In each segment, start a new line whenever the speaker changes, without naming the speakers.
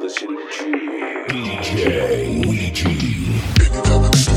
listen to DJ
Anytime I need to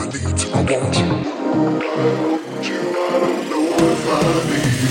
I need you. I want you. I Do not know if I need you.